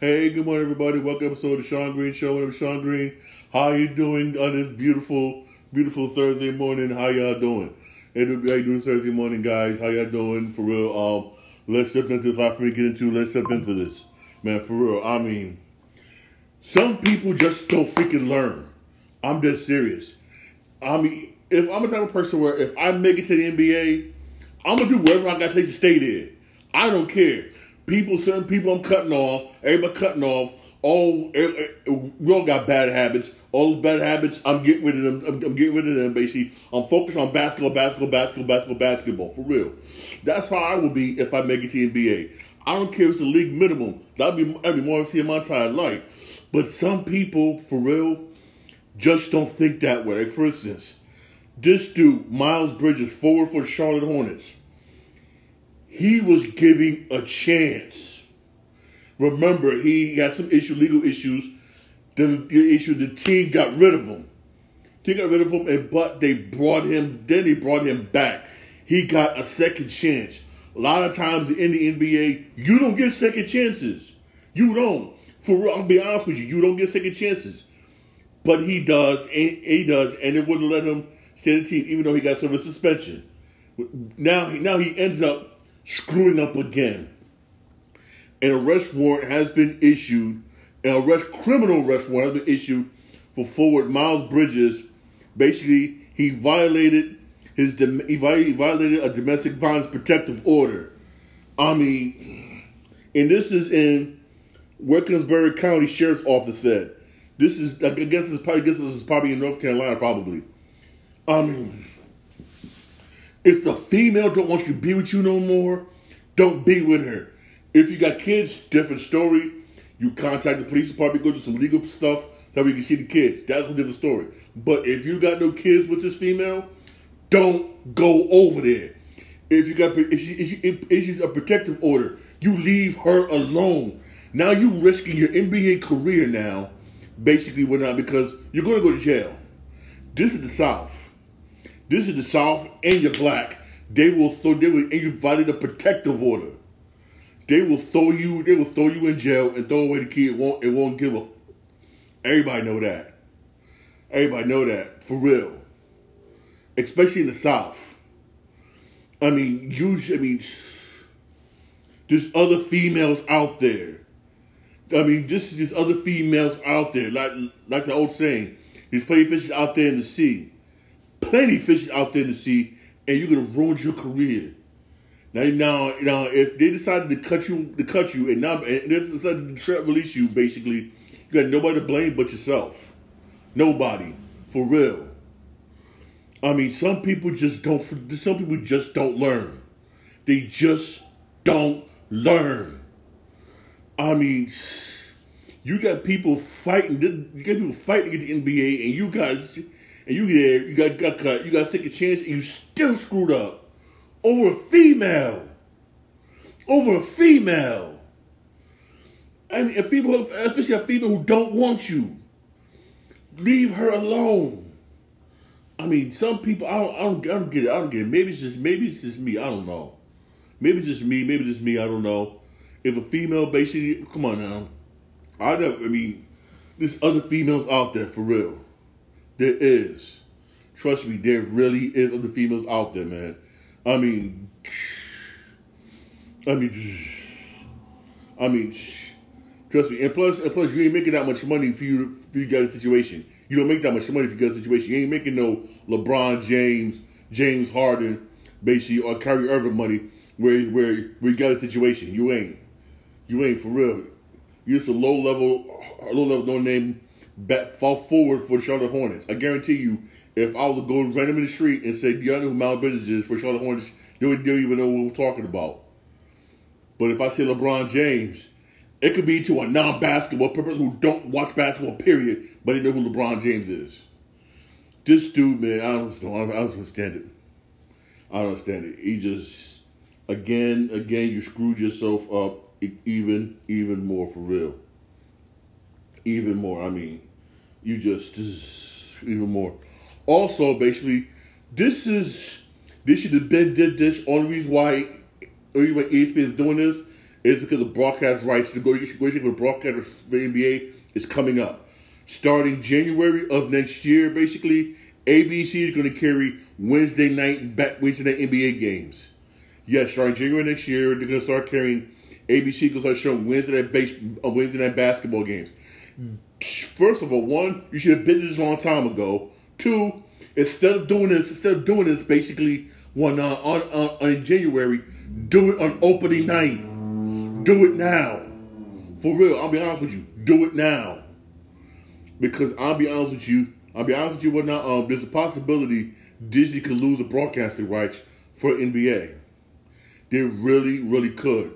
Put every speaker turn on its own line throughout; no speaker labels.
Hey, good morning, everybody. Welcome to episode of the Shawn Green Show. I'm Shawn Green. How you doing on this beautiful, beautiful Thursday morning? How y'all doing? Hey, how you doing Thursday morning, guys? How y'all doing? For real. Um, let's jump into this. Lot for me to get into. Let's jump into this, man. For real. I mean, some people just don't freaking learn. I'm dead serious. I mean, if I'm the type of person where if I make it to the NBA, I'm gonna do whatever I got to take to stay there. I don't care. People, certain people, I'm cutting off. Everybody cutting off. All eh, eh, we all got bad habits. All bad habits, I'm getting rid of them. I'm, getting rid of them. Basically, I'm focused on basketball, basketball, basketball, basketball, basketball. For real, that's how I will be if I make it to the NBA. I don't care if it's the league minimum. That'll be be more than my entire life. But some people, for real, just don't think that way. Like for instance, this dude, Miles Bridges, forward for Charlotte Hornets he was giving a chance. Remember, he had some issue, legal issues. The, the issue, the team got rid of him. They got rid of him, and but they brought him. Then they brought him back. He got a second chance. A lot of times in the NBA, you don't get second chances. You don't. For real, I'll be honest with you, you don't get second chances. But he does, and he does, and it wouldn't let him stay in the team, even though he got service suspension. Now, now he ends up screwing up again. An arrest warrant has been issued, an arrest criminal arrest warrant has been issued for forward Miles Bridges. Basically, he violated his he violated a domestic violence protective order. I mean, and this is in Wilkins-Barre County Sheriff's Office said. This is I guess it's probably I guess this is probably in North Carolina probably. I mean if the female don't want you to be with you no more, don't be with her. If you got kids, different story. You contact the police department, go do some legal stuff so we can see the kids. That's a different story. But if you got no kids with this female, don't go over there. If you got if she, if she issues a protective order, you leave her alone. Now you risking your NBA career now, basically, whatnot because you're going to go to jail. This is the South. This is the South, and you're black. They will throw. They will, and you violated a protective order. They will throw you. They will throw you in jail and throw away the key. It won't. It won't give up. Everybody know that. Everybody know that for real. Especially in the South. I mean, usually. I mean, there's other females out there. I mean, just there's other females out there, like like the old saying, there's plenty of fishes out there in the sea plenty fishes out there in the sea, and you're gonna ruin your career. Now, now, now, if they decided to cut you, to cut you, and now and they decided to release you, basically, you got nobody to blame but yourself. Nobody, for real. I mean, some people just don't. Some people just don't learn. They just don't learn. I mean, you got people fighting. You got people fighting to get the NBA, and you guys and you get there, you got got cut, you got to take a chance, and you still screwed up over a female, over a female. I mean, a female, especially a female who don't want you, leave her alone. I mean, some people, I don't, I don't, I don't get it. I don't get it. Maybe it's just, maybe it's just me. I don't know. Maybe it's just me. Maybe it's just me. I don't know. If a female basically, come on now. I know. I mean, there's other females out there for real. There is. Trust me, there really is other females out there, man. I mean, I mean, I mean, trust me. And plus, and plus, you ain't making that much money for you for you got a situation. You don't make that much money if you got a situation. You ain't making no LeBron James, James Harden, basically, or Kyrie Irving money where where where you got a situation. You ain't. You ain't for real. You're just a low level, low level, no name bet fall forward for the Charlotte Hornets. I guarantee you, if I was to go random in the street and say, "Do you know who Miles Bridges is for Charlotte Hornets?" They would not even know what we're talking about. But if I say LeBron James, it could be to a non-basketball person who don't watch basketball, period, but they know who LeBron James is. This dude, man, I don't, I don't understand it. I don't understand it. He just, again, again, you screwed yourself up even, even more for real. Even more. I mean, you just even more. Also, basically, this is this should have been did this. Only reason why, only ESPN is doing this is because the broadcast rights negotiate with broadcasters for the NBA is coming up. Starting January of next year, basically, ABC is going to carry Wednesday night back Wednesday night NBA games. Yes, starting January next year, they're going to start carrying ABC going to start showing Wednesday night base, uh, Wednesday night basketball games. First of all, one, you should have been this a long time ago. Two, instead of doing this, instead of doing this, basically when uh, on, on January, do it on opening night. Do it now. For real, I'll be honest with you. Do it now. Because I'll be honest with you, I'll be honest with you, what now? Um, there's a possibility Disney could lose the broadcasting rights for NBA. They really, really could.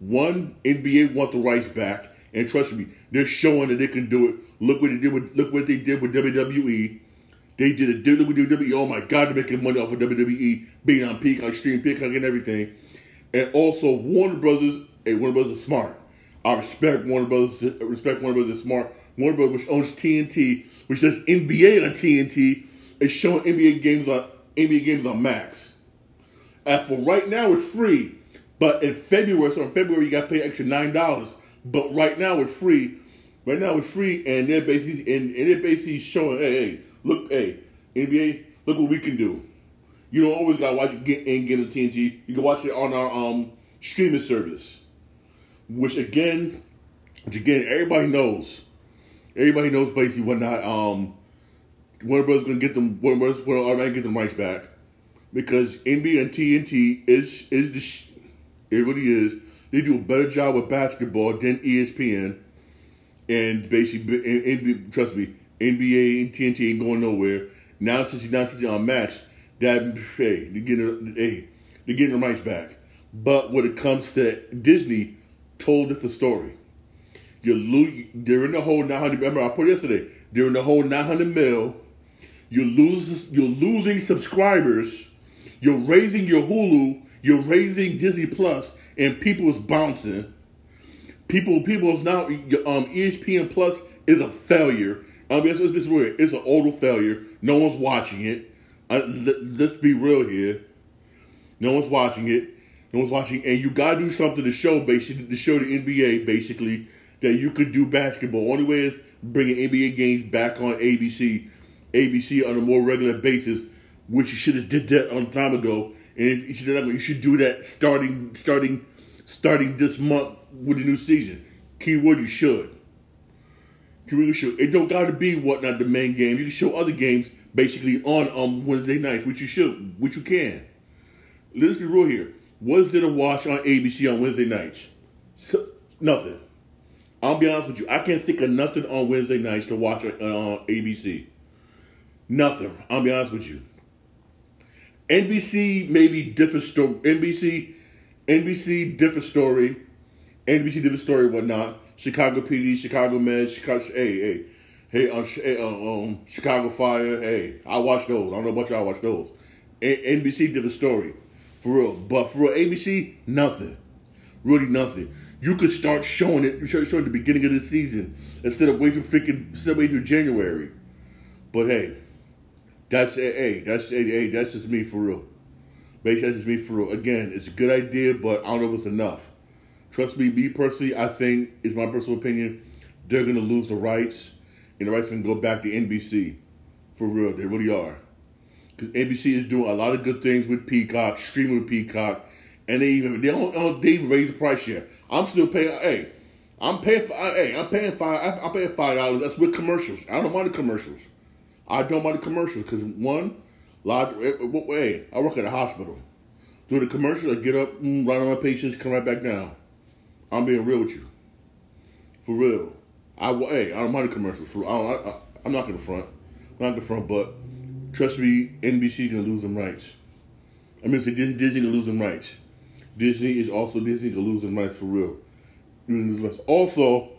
One, NBA want the rights back, and trust me, they're showing that they can do it. Look what they did with look what they did with WWE. They did it. Look with WWE. Oh my God, they're making money off of WWE being on Peacock, stream Peacock, and everything. And also, Warner Brothers. Hey, Warner Brothers is smart. I respect Warner Brothers. Respect Warner Brothers is smart. Warner Brothers, which owns TNT, which does NBA on TNT, is showing NBA games on NBA games on Max. And for right now, it's free. But in February, so in February, you got to pay extra nine dollars. But right now, it's free. Right now, it's free, and they're basically and, and they're basically showing, hey, hey, look, hey, NBA, look what we can do. You don't always gotta watch it get and get on TNT. You can watch it on our um streaming service, which again, which again, everybody knows. Everybody knows basically what not. Um, Warner Brothers gonna get them. Warner Brothers will automatically get them rights back because NBA and TNT is is the. Sh- it really is. They do a better job with basketball than ESPN, and basically, and, and, trust me, NBA and TNT ain't going nowhere. Now since you now since you're on Max, that hey, they're getting hey, they're getting the rights back. But when it comes to Disney, told different story. You're they're in the hole 900. Remember, I put it yesterday. They're in the hole 900 mil. You're losing. You're losing subscribers. You're raising your Hulu. You're raising Disney Plus, and people is bouncing. People, people is now. Um, ESPN Plus is a failure. I mean, it's, it's weird. It's an total failure. No one's watching it. Uh, let, us be real here. No one's watching it. No one's watching, and you gotta do something to show basically to show the NBA basically that you could do basketball. Only way is bringing NBA games back on ABC, ABC on a more regular basis, which you should have did that on time ago. And you should you should do that starting starting starting this month with the new season. Keyword you should. Keyword you should. It don't gotta be whatnot the main game. You can show other games basically on um Wednesday nights, which you should, which you can. Let's be real here. What's there to watch on ABC on Wednesday nights? So, nothing. I'll be honest with you. I can't think of nothing on Wednesday nights to watch on uh, ABC. Nothing. I'll be honest with you. NBC maybe different story. NBC, NBC different story. NBC different story, whatnot. Chicago PD, Chicago Med, Chicago. Hey, hey, hey, um, hey um, um, Chicago Fire. Hey, I watch those. I don't know about y'all watch those. A- NBC different story, for real. But for real, ABC nothing. Really nothing you could start showing it, You start showing the beginning of the season instead of waiting for freaking instead of waiting through January. But hey, that's hey, that's hey, that's just me for real. Basically, that's just me for real. Again, it's a good idea, but I don't know if it's enough. Trust me, me personally, I think it's my personal opinion. They're gonna lose the rights, and the rights can go back to NBC. For real, they really are. Because NBC is doing a lot of good things with Peacock, streaming with Peacock, and they even they don't they raise the price yet. I'm still paying. Hey, I'm paying for. Hey, I'm paying five. I'm paying five dollars. That's with commercials. I don't mind the commercials. I don't mind the commercials because one, lot. Eh, eh, hey, I work at a hospital. Do the commercials. I get up, mm, run on my patients, come right back down. I'm being real with you. For real. I hey, I don't mind the commercials. For I, I, I'm not gonna front. I'm not gonna front, but trust me, NBC gonna lose them rights. I mean, say Disney, Disney gonna lose them rights. Disney is also Disney to lose the rights for real. Also,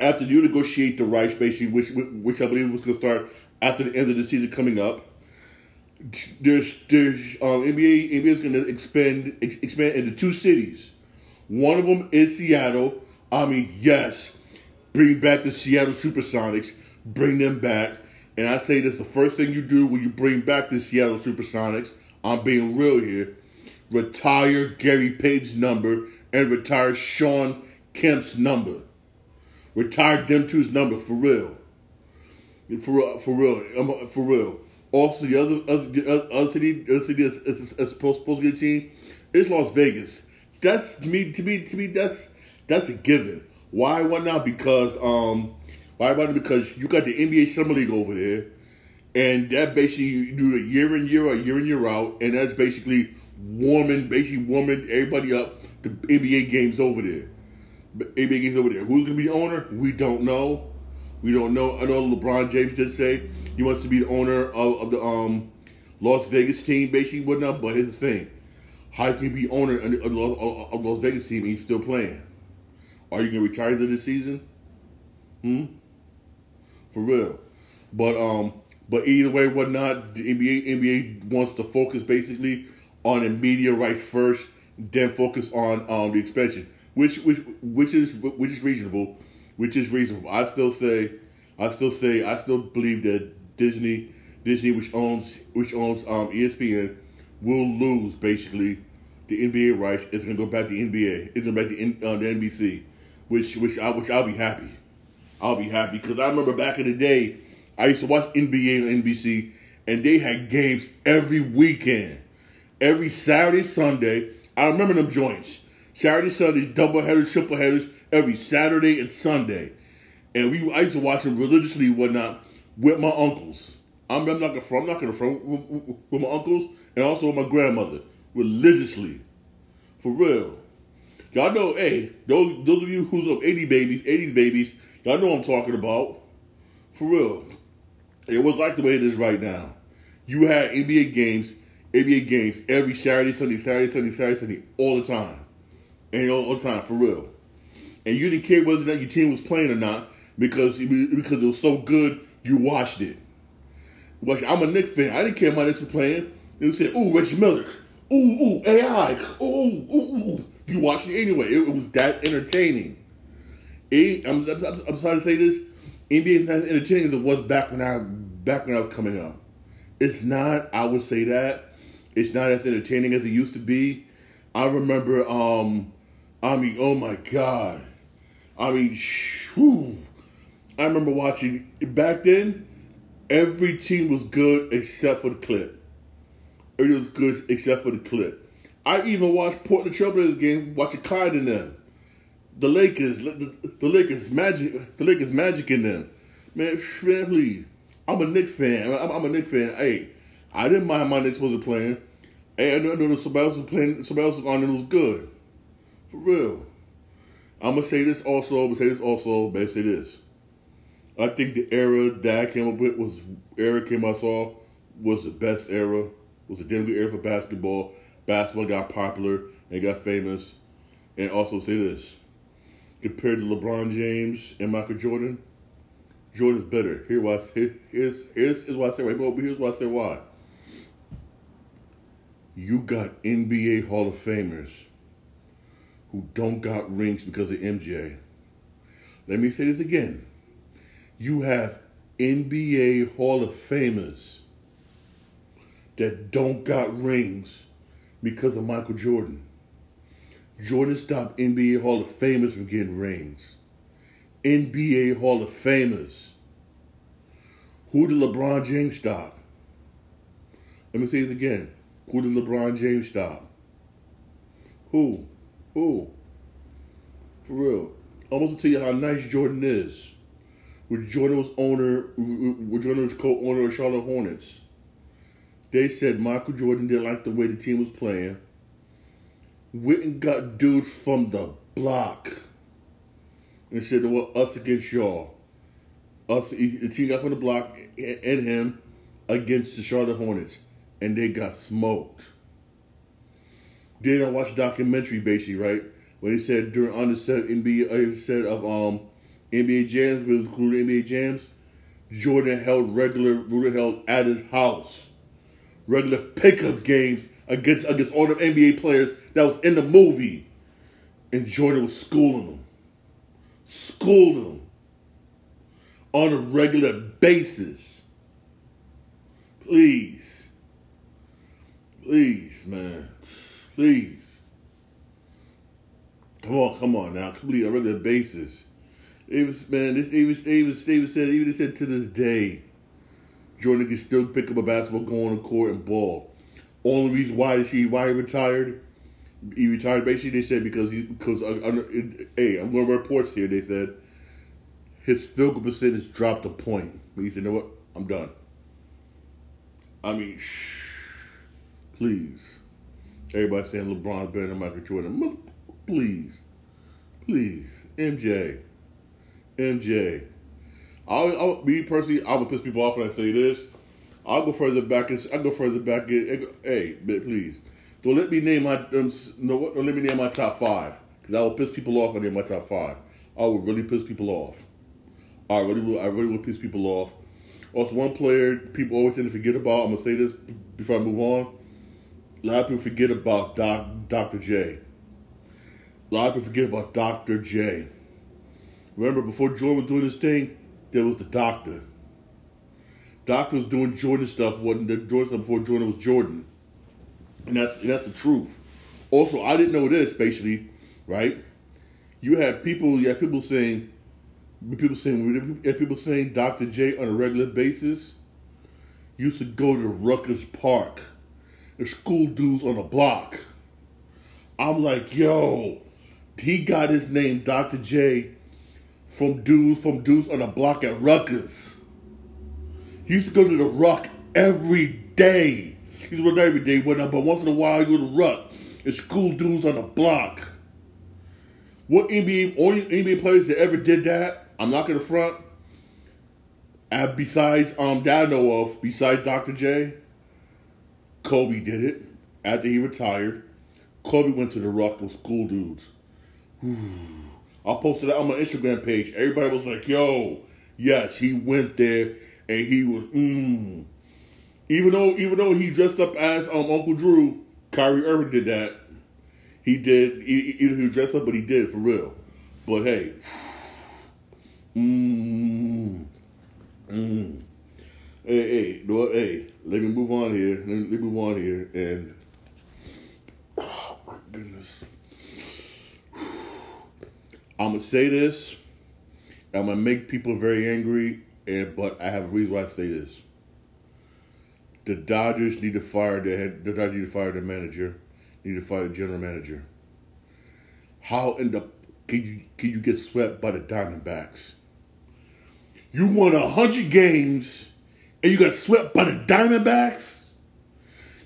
after you negotiate the rights, basically, which which I believe was going to start after the end of the season coming up, there's there's um, NBA NBA is going to expand expand into two cities. One of them is Seattle. I mean, yes, bring back the Seattle Supersonics, bring them back. And I say that's the first thing you do when you bring back the Seattle Supersonics. I'm being real here retire Gary Payton's number and retire Shawn Kemp's number. Retire them two's number for real. For for real, for real. Also, the other other, other city, other city is supposed, supposed to get a team is Las Vegas. That's to me, to me, to me, that's that's a given. Why? Why not? Because um, why? Why? Because you got the NBA Summer League over there, and that basically you do it year in year out, year in year out, and that's basically warming, basically warming everybody up The NBA games over there. NBA games over there. Who's gonna be the owner? We don't know. We don't know. I know LeBron James did say he wants to be the owner of, of the um, Las Vegas team, basically whatnot. But here's the thing: how can you be owner of the Las Vegas team and he's still playing? Are you gonna retire this season? Hmm. For real. But um, but either way, whatnot, the NBA NBA wants to focus basically on the media rights first, then focus on um the expansion, which which which is which is reasonable, which is reasonable. I still say, I still say, I still believe that Disney Disney, which owns which owns um ESPN, will lose basically the NBA rights. It's to go back to NBA. It's to go back to uh, the NBC, which which I which I'll be happy. I'll be happy because I remember back in the day, I used to watch NBA and NBC, and they had games every weekend, every Saturday, Sunday. I remember them joints. Saturday, Sunday, double headers, triple headers, every Saturday and Sunday. And we I used to watch them religiously, whatnot, with my uncles. I'm, I'm not gonna front, not gonna front with, with my uncles and also with my grandmother religiously. For real. Y'all know, hey, those those of you who's of 80 babies, 80s babies, y'all know I'm talking about. For real. It was like the way it is right now. You had NBA games, NBA games every Saturday, Sunday, Saturday, Sunday, Saturday, Sunday, all the time. And all the time, for real. And you didn't care whether or not your team was playing or not because because it was so good, you watched it. Watch, I'm a Knicks fan. I didn't care my Knicks was playing. They said, "Ooh, Reggie Miller, ooh, ooh, AI, ooh, ooh, ooh. You watched it anyway. It, it was that entertaining. It, I'm, I'm, I'm, sorry to say this. NBA is not as entertaining as it was back when I back when I was coming up. It's not. I would say that it's not as entertaining as it used to be. I remember. Um, I mean, oh my god. I mean, whew. I remember watching back then. Every team was good except for the clip. It was good except for the clip. I even watched Portland Trailblazers game, watching Clyde in them. The Lakers, the, the Lakers magic, the Lakers magic in them. Man, please. I'm a Knicks fan. I'm, I'm a Knicks fan. Hey, I didn't mind my Knicks wasn't playing. Hey, I know, I know somebody else was playing. Somebody else was on and it was good. For real. I'm gonna say this also. I'm gonna say this also. But say this. I think the era that I came up with was era came I saw was the best era was a damn good era for basketball. Basketball got popular and got famous. And also say this. Compared to LeBron James and Michael Jordan, Jordan's better. Here why here, here's here's, here's why I say why, but here's why I say why. You got NBA Hall of Famers who don't got rings because of MJ. Let me say this again. You have NBA Hall of Famers that don't got rings because of Michael Jordan. Jordan stopped NBA Hall of Famers from getting rings. NBA Hall of Famers. Who did LeBron James stop? Let me say this again. Who did LeBron James stop? Who? Who? For real. I'm going to tell you how nice Jordan is. With Jordan was owner, with Jordan was co-owner of Charlotte Hornets, they said Michael Jordan didn't like the way the team was playing. Witten got dudes from the block and said, well, us against y'all. Us, the team got from the block and him against the Charlotte Hornets, and they got smoked. Then I watched documentary basically, right? When he said during on the set NBA set of um NBA jams, was included NBA jams, Jordan held regular Jordan held at his house regular pickup games against against all the NBA players that was in the movie. And Jordan was schooling them. Schooled them on a regular basis. Please. Please, man. Please. Come on, come on now, complete on a regular basis. Davis, man, this Davis, Davis, Davis said, even said to this day, Jordan can still pick up a basketball, go on the court and ball. Only reason why he why he retired. He retired basically. They said because he because uh, it, hey, I'm going to reports here. They said his field goal percentage dropped a point. But he said, "You know what? I'm done." I mean, shh, please. Everybody saying LeBron's better than Michael Jordan. Please, please, MJ, MJ. I'll, I'll me personally, I would piss people off when I say this. I'll go further back and I'll go further back. And, hey, please, don't let me name my um, no, don't let me name my top five because I will piss people off. When I name my top five. I will really piss people off. I really will. I really will piss people off. Also, one player people always tend to forget about. I'm gonna say this before I move on. A lot of people forget about Doc, Dr. J. A lot of people forget about Dr. J. Remember, before Jordan was doing this thing, there was the doctor. Doctor was doing Jordan stuff, wasn't the Jordan stuff before Jordan was Jordan. And that's and that's the truth. Also, I didn't know this, basically, right? You had people, you people saying, people saying, people saying Dr. J on a regular basis used to go to Rucker Park. The school dudes on the block. I'm like, yo, he got his name, Dr. J, from dudes from dudes on the block at Rucker. He used to go to the Ruck every day. He used to go every day, but once in a while he go to Ruck. It's cool dudes on the block. What NBA, only NBA players that ever did that, I'm not gonna front. And besides um that I know of, besides Dr. J, Kobe did it after he retired. Kobe went to the Ruck with school dudes. I posted that on my Instagram page. Everybody was like, yo, yes, he went there and he was mm. Even though even though he dressed up as um Uncle Drew, Kyrie Irving did that. He did either he dressed up, but he did for real. But hey, mm, mm. Hey, hey, no, hey, let me move on here. Let me, let me move on here, and oh my goodness. I'm gonna say this. I'm gonna make people very angry, and but I have a reason why I say this. The Dodgers need to fire the head. The Dodgers need to fire the manager. Need to fire the general manager. How in the can you can you get swept by the Diamondbacks? You won a hundred games, and you got swept by the Diamondbacks.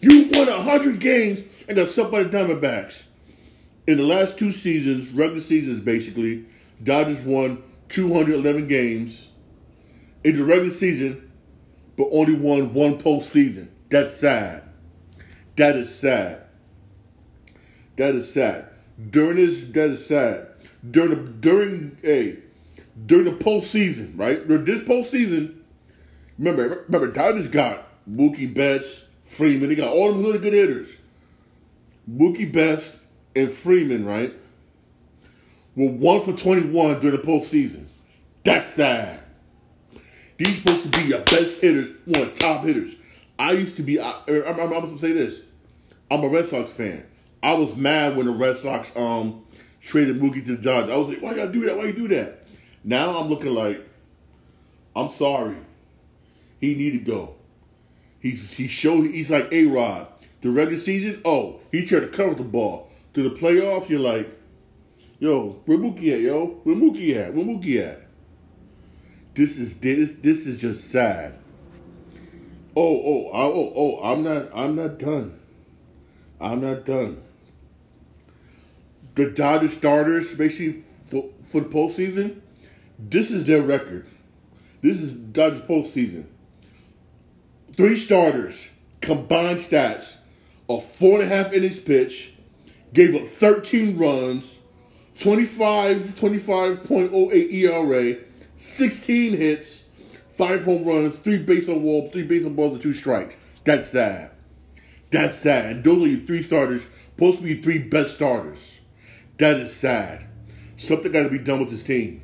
You won hundred games and got swept by the Diamondbacks in the last two seasons, regular seasons basically, Dodgers won 211 games in the regular season, but only won one postseason. That's sad. That is sad. That is sad. During this, that is sad. During the during a during the postseason, right? During this postseason, remember, remember, Dodgers got Mookie Betts, Freeman. They got all them really good hitters. Mookie Betts, and Freeman, right, were one for 21 during the postseason. That's sad. These supposed to be your best hitters, one of top hitters. I used to be, I, er, I'm, going to say this. I'm a Red Sox fan. I was mad when the Red Sox um traded Mookie to the Dodgers. I was like, why y'all do that? Why you do that? Now I'm looking like, I'm sorry. He need to go. He's he showed he's like A Rod. The regular season, oh, he tried to cover the ball to the playoff, you're like, yo, where Mookie at, yo? Where Mookie at? Where Mookie at? This is this this is just sad. Oh, oh, oh, oh, I'm not I'm not done. I'm not done. The Dodgers starters, basically for, for the postseason, this is their record. This is Dodgers postseason. Three starters, combined stats of four and a half innings pitch, gave up 13 runs, 25, 25.08 ERA, 16 hits, five home runs, three base on wall, three base on balls, and two strikes. That's sad. That's sad. And those are your three starters, supposed to be three best starters. That is sad. Something got to be done with this team,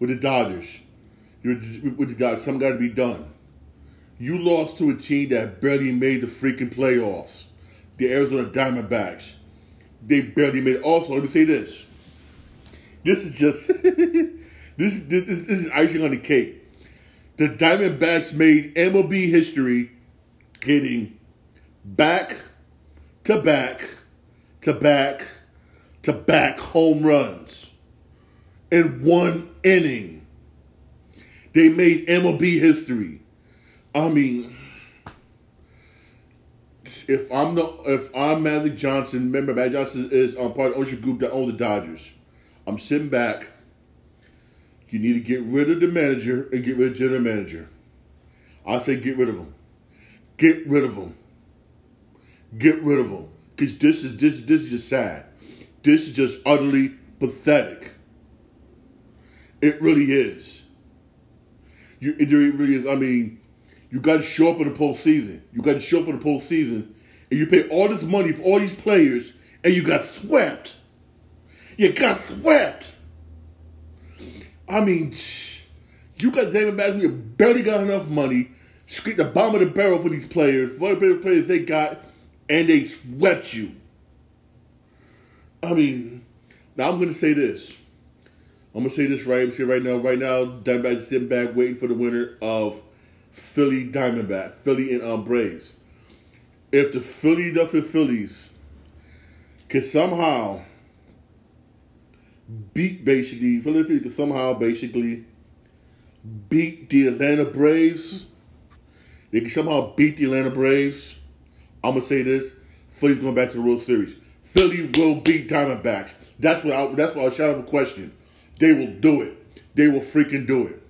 with the Dodgers. With the Dodgers, something got to be done. You lost to a team that barely made the freaking playoffs, the Arizona Diamondbacks. They barely made. Also, let me say this: this is just this, this this is icing on the cake. The Diamondbacks made MLB history, hitting back to back to back to back home runs in one inning. They made MLB history. I mean, if I'm the if I'm Magic Johnson, remember Magic Johnson is on part of the ownership group that owns the Dodgers. I'm sitting back. You need to get rid of the manager and get rid of the general manager. I say get rid of him. Get rid of him. Get rid of him. Because this is this this is just sad. This is just utterly pathetic. It really is. You it really is. I mean, you got to show up in the postseason. You got to show up in the postseason, and you pay all this money for all these players, and you got swept. You got swept. I mean, you got David Madden. You barely got enough money. Scrape the bottom of the barrel for these players, for the players they got, and they swept you. I mean, now I'm going to say this. I'm going to say this right. Say right now. Right now, Diamondbacks sitting back waiting for the winner of Philly Diamondback, Philly and um, Braves. If the Philadelphia Phillies can somehow beat basically Philadelphia can somehow basically beat the Atlanta Braves, they can somehow beat the Atlanta Braves. I'm gonna say this: Philly's going back to the World Series. Philly will beat Diamondbacks. That's what I, that's what I shout out a question. They will do it. They will freaking do it.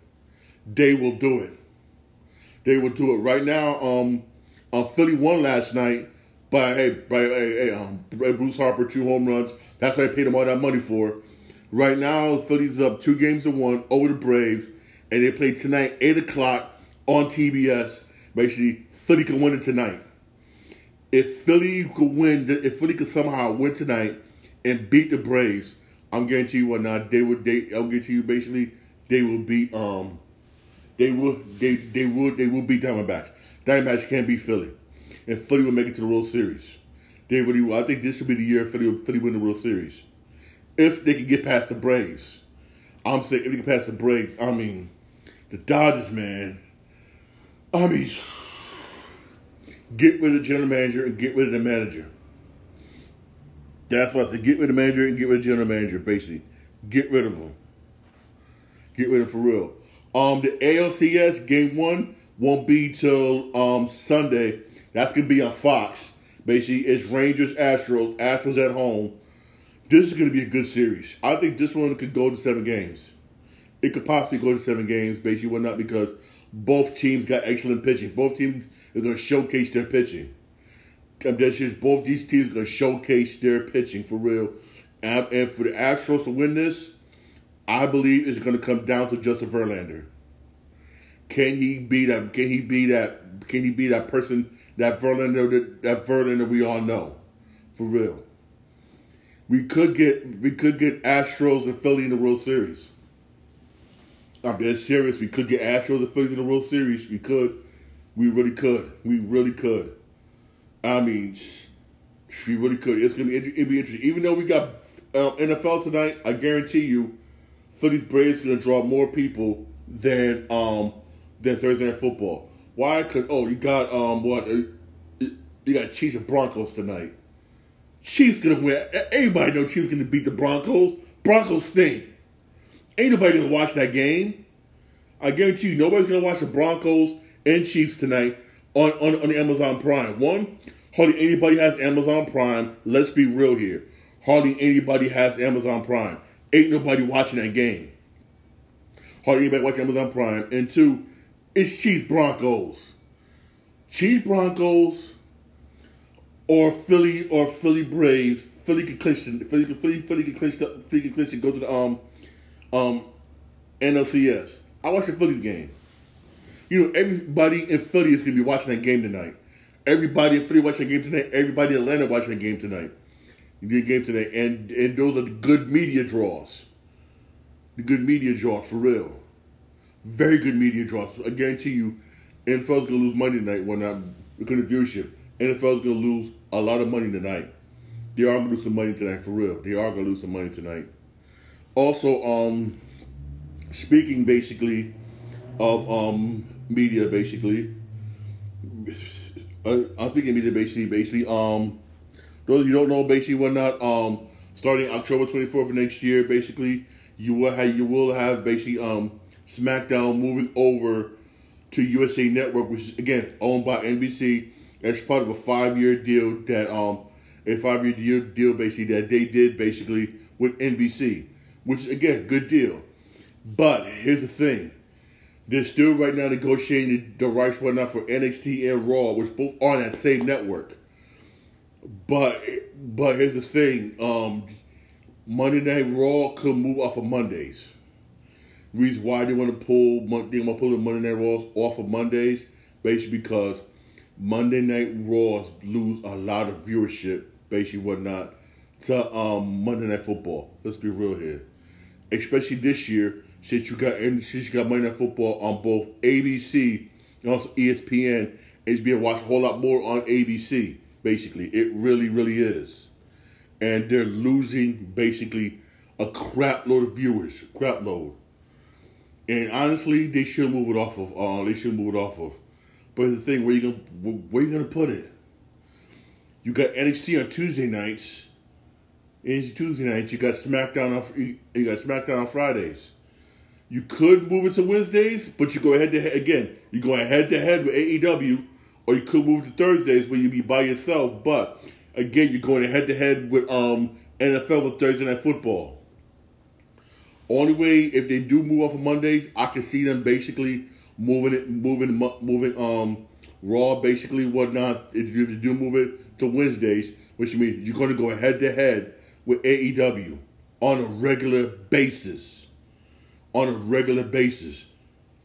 They will do it. They will do it right now. Um, uh, Philly won last night by hey, by hey, um, Bryce Harper two home runs. That's what I paid him all that money for. Right now, Philly's up two games to one over the Braves, and they play tonight eight o'clock on TBS. Basically, Philly can win it tonight. If Philly could win, if Philly could somehow win tonight and beat the Braves, I'm guarantee you what not they would. They I'll guarantee you basically they will beat um they will they they will they will beat Diamondbacks. Diamondbacks can't beat Philly, and Philly will make it to the World Series. They really will. I think this should be the year Philly Philly win the World Series, if they can get past the Braves. I'm saying if they can pass the Braves. I mean, the Dodgers, man. I mean, get rid of the general manager and get rid of the manager. That's why I said get rid of the manager and get rid of the general manager. Basically, get rid of them. Get rid of them for real. Um, the ALCS game one won't be till um Sunday. That's gonna be on Fox. Basically, it's Rangers Astros. Astros at home. This is gonna be a good series. I think this one could go to seven games. It could possibly go to seven games. Basically, why not? Because both teams got excellent pitching. Both teams are gonna showcase their pitching. That's just both these teams are gonna showcase their pitching for real. And, and for the Astros to win this, I believe it's going to come down to Justin Verlander. Can he be that? Can he be that? Can he be that person? That Verlander, that, that Verlander we all know, for real. We could get we could get Astros and Philly in the World Series. I'm being serious. We could get Astros and Phillies in the World Series. We could. We really could. We really could. I mean, we really could. It's gonna be it'd be interesting. Even though we got uh, NFL tonight, I guarantee you, Phillies Braves going to draw more people than um than Thursday Night Football. Why? Because oh, you got um what? Uh, you got Chiefs and Broncos tonight. Chiefs gonna win. Everybody know Chiefs gonna beat the Broncos. Broncos stink. Ain't nobody gonna watch that game. I guarantee you, nobody's gonna watch the Broncos and Chiefs tonight on, on, on the Amazon Prime. One, hardly anybody has Amazon Prime. Let's be real here. Hardly anybody has Amazon Prime. Ain't nobody watching that game. Hardly anybody watching Amazon Prime. And two, it's Chiefs Broncos. Chiefs Broncos or Philly or Philly Braves. Philly can clinch it. Philly, Philly, Philly can clinch the, Philly can clinch and go to the um um NLCS. I watched the Phillies game. You know, everybody in Philly is gonna be watching that game tonight. Everybody in Philly watching the game tonight. Everybody in Atlanta watching the game tonight. The game today, and and those are the good media draws. The good media draws for real. Very good media draws. I guarantee you, NFL's gonna lose money tonight when I'm looking at viewership. NFL's gonna lose a lot of money tonight. They are gonna lose some money tonight for real. They are gonna lose some money tonight. also, um, speaking basically of um media, basically, uh, I'm speaking media basically, basically, um, those of you don't know, basically, whatnot, um, starting October 24th of next year, basically, you will have you will have basically um SmackDown moving over to USA Network, which is again owned by NBC. As part of a five year deal that um a five year deal, deal basically that they did basically with NBC, which again good deal. But here's the thing. They're still right now negotiating the rights right now for NXT and Raw, which both are on that same network. But but here's the thing. Um Monday Night Raw could move off of Mondays. Reason why they want to pull they want to pull the Monday Night Raws off of Mondays, basically because Monday Night Raws lose a lot of viewership, basically whatnot, to um, Monday Night Football. Let's be real here, especially this year since you got since you got Monday Night Football on both ABC and also ESPN. Being watched a whole lot more on ABC. Basically, it really, really is, and they're losing basically a crap load of viewers, crap load. And honestly, they should move it off of. Uh, they should move it off of. But the thing, where you gonna where you gonna put it? You got NXT on Tuesday nights. NXT Tuesday nights. You got SmackDown on. You got SmackDown on Fridays. You could move it to Wednesdays, but you go head to head again. You're going head to head with AEW, or you could move to Thursdays where you'd be by yourself. But again, you're going head to head with um NFL with Thursday Night Football. Only way if they do move off of Mondays, I can see them basically moving it, moving, moving um Raw basically whatnot. If you do move it to Wednesdays, which means you're going to go head to head with AEW on a regular basis, on a regular basis,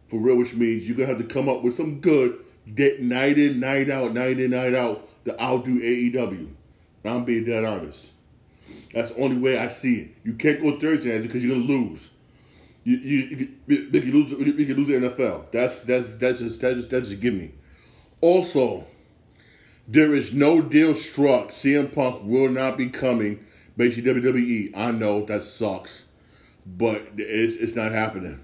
for real. Which means you're gonna have to come up with some good that night in, night out, night in, night out to outdo AEW. I'm being dead honest. That's the only way I see it. You can't go Thursday nights because you're gonna lose. You you you, you can lose you can lose the NFL. That's that's that's just that's just that's just give me. Also, there is no deal struck. CM Punk will not be coming. Basically, WWE. I know that sucks, but it's it's not happening.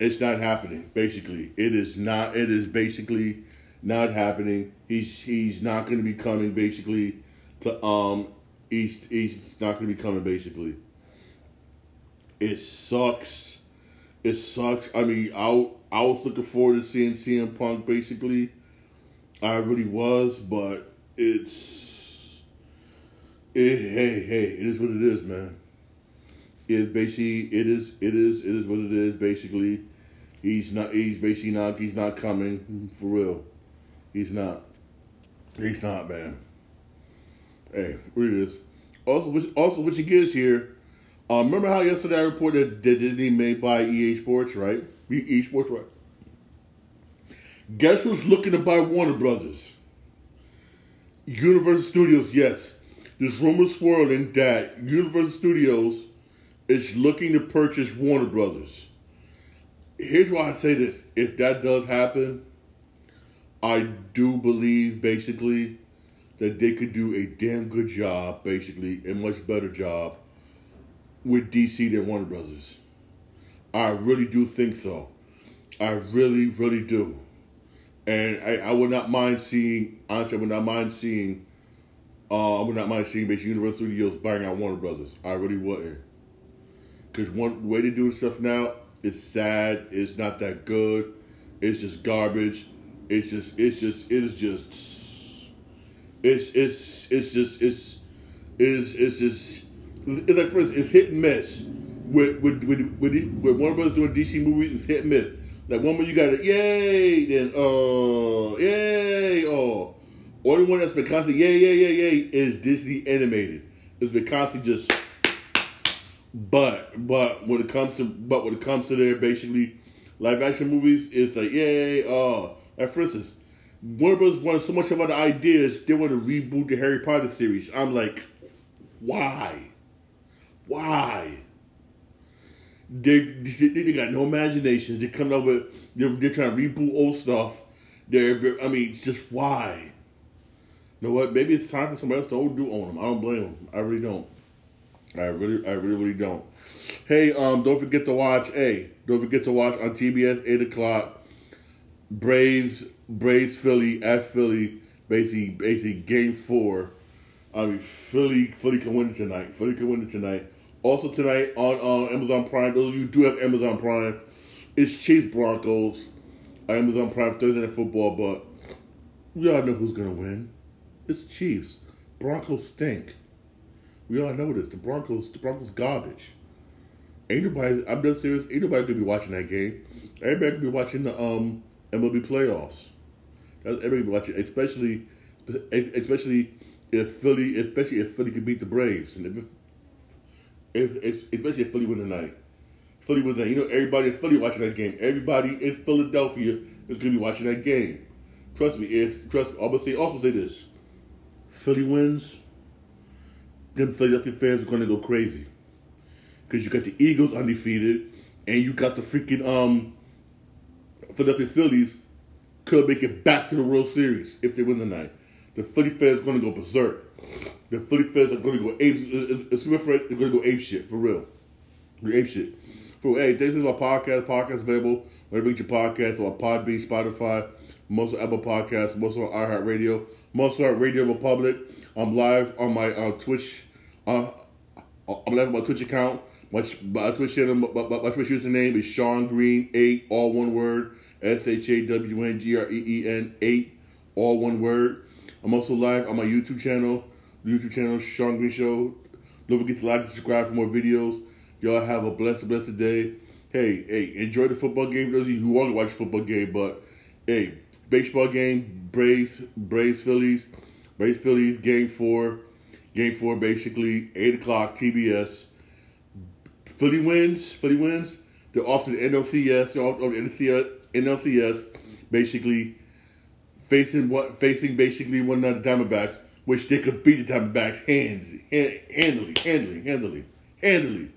It's not happening. Basically, it is not. It is basically not happening. He's he's not going to be coming. Basically, to um he's he's not going to be coming. Basically, it sucks. It sucks. I mean, I I was looking forward to seeing CM Punk. Basically, I really was, but it's it. Hey, hey, it is what it is, man. It basically it is it is it is what it is. Basically, he's not. He's basically not. He's not coming for real. He's not. He's not, man. Hey, what is. Also, which also what you get here. Um, remember how yesterday I reported that Disney made by EA Sports, right? EA Sports, right? Guess who's looking to buy Warner Brothers? Universal Studios, yes. There's rumors swirling that Universal Studios is looking to purchase Warner Brothers. Here's why I say this. If that does happen, I do believe basically that they could do a damn good job, basically, a much better job with DC than Warner Brothers. I really do think so. I really, really do. And I, I would not mind seeing, honestly, I would not mind seeing, uh, I would not mind seeing basically Universal Studios buying out Warner Brothers. I really wouldn't. Because one way they're doing stuff now is sad. It's not that good. It's just garbage. It's just, it's just, it is just it's it's it's just it's it's it's just it's like for it's hit and miss. With with with with, with one of us doing DC movies, it's hit and miss. Like one more you got it, yay, then oh, yay, oh. Only one that's been constantly yay, yay, yay, yay is Disney animated. It's been constantly just. But but when it comes to but when it comes to their basically live action movies, it's like yay, oh. Uh, like for instance, Warner Bros. wanted so much about the ideas, they want to reboot the Harry Potter series. I'm like, why? Why? They, they, they got no imagination. They come up with, they're, they're trying to reboot old stuff. They're, I mean, just why? You know what? Maybe it's time for somebody else to do own them. I don't blame them. I really don't. I really, I really, really don't. Hey, um, don't forget to watch. Hey, don't forget to watch on TBS eight o'clock. Braves, Braves, Philly at Philly. Basically, basically game four. I mean, Philly, Philly can win it tonight. Philly can win it tonight. Also tonight on uh, Amazon Prime. Those of you do have Amazon Prime, it's Chiefs Broncos. Amazon Prime Thursday Night Football, but we all know who's gonna win. It's Chiefs. Broncos stink. We all know this. The Broncos, the Broncos garbage. Ain't nobody. I'm dead serious. Ain't nobody gonna be watching that game. Everybody gonna be watching the um MLB playoffs. Everybody be watching, especially, especially if Philly, especially if Philly can beat the Braves, and if, if, especially if Philly win tonight. Philly wins that. You know, everybody in Philly watching that game. Everybody in Philadelphia is gonna be watching that game. Trust me. If trust I'm gonna say also say this. Philly wins. Them Philadelphia fans are gonna go crazy because you got the Eagles undefeated, and you got the freaking um Philadelphia Phillies could make it back to the World Series if they win tonight. The Philly fans are going to go berserk. The Philly fans are going to go ape. It's They're going to go ape shit for real. They're ape shit. For hey, this is my podcast. Podcast available wherever you get your podcast on Podbean, Spotify, most of Apple Podcasts, most of our iHeartRadio, most of our Radio Republic. I'm live on my uh, Twitch. Uh, I'm live on my Twitch account. My, my Twitch channel, my, my, my Twitch username is Shawn Green eight, all one word. S H A W N G R E E N eight, all one word. I'm also live on my YouTube channel, YouTube channel Shawn Green Show. Don't forget to like and subscribe for more videos. Y'all have a blessed, blessed day. Hey, hey, enjoy the football game. Those of you who want to watch football game, but hey, baseball game, Braves, Braves, Phillies, Braves, Phillies, game four, game four, basically eight o'clock, TBS. Philly wins, Philly wins. They're off to the NLCS, they're off to the NLCS, basically facing what facing basically one of the Diamondbacks, which they could beat the Diamondbacks hands, hand, handily, handily, handily, handily,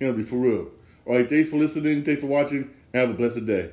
handily for real. All right, thanks for listening. Thanks for watching. Have a blessed day.